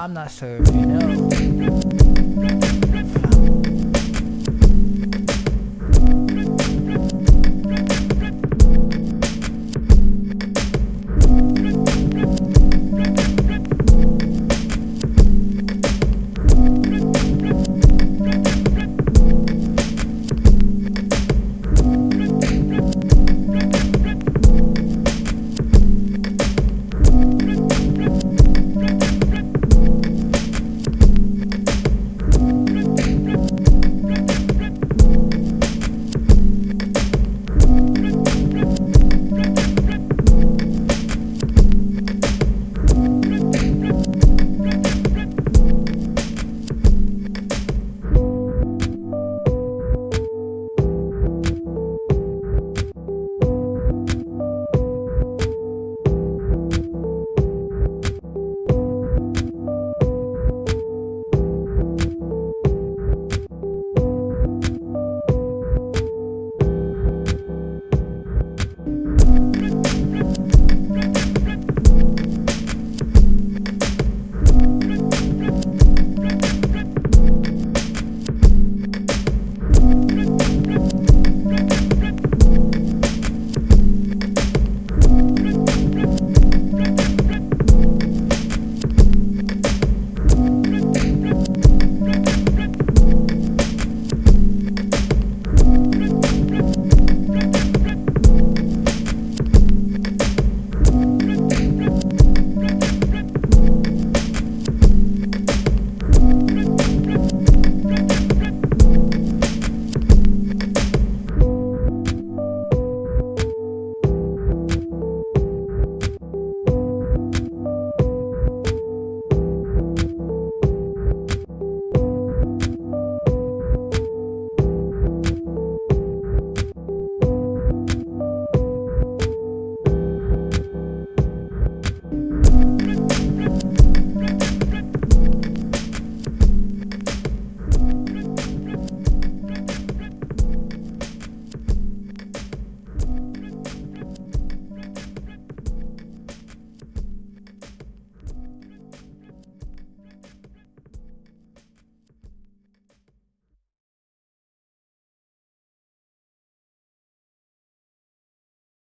I'm not sure No. you know.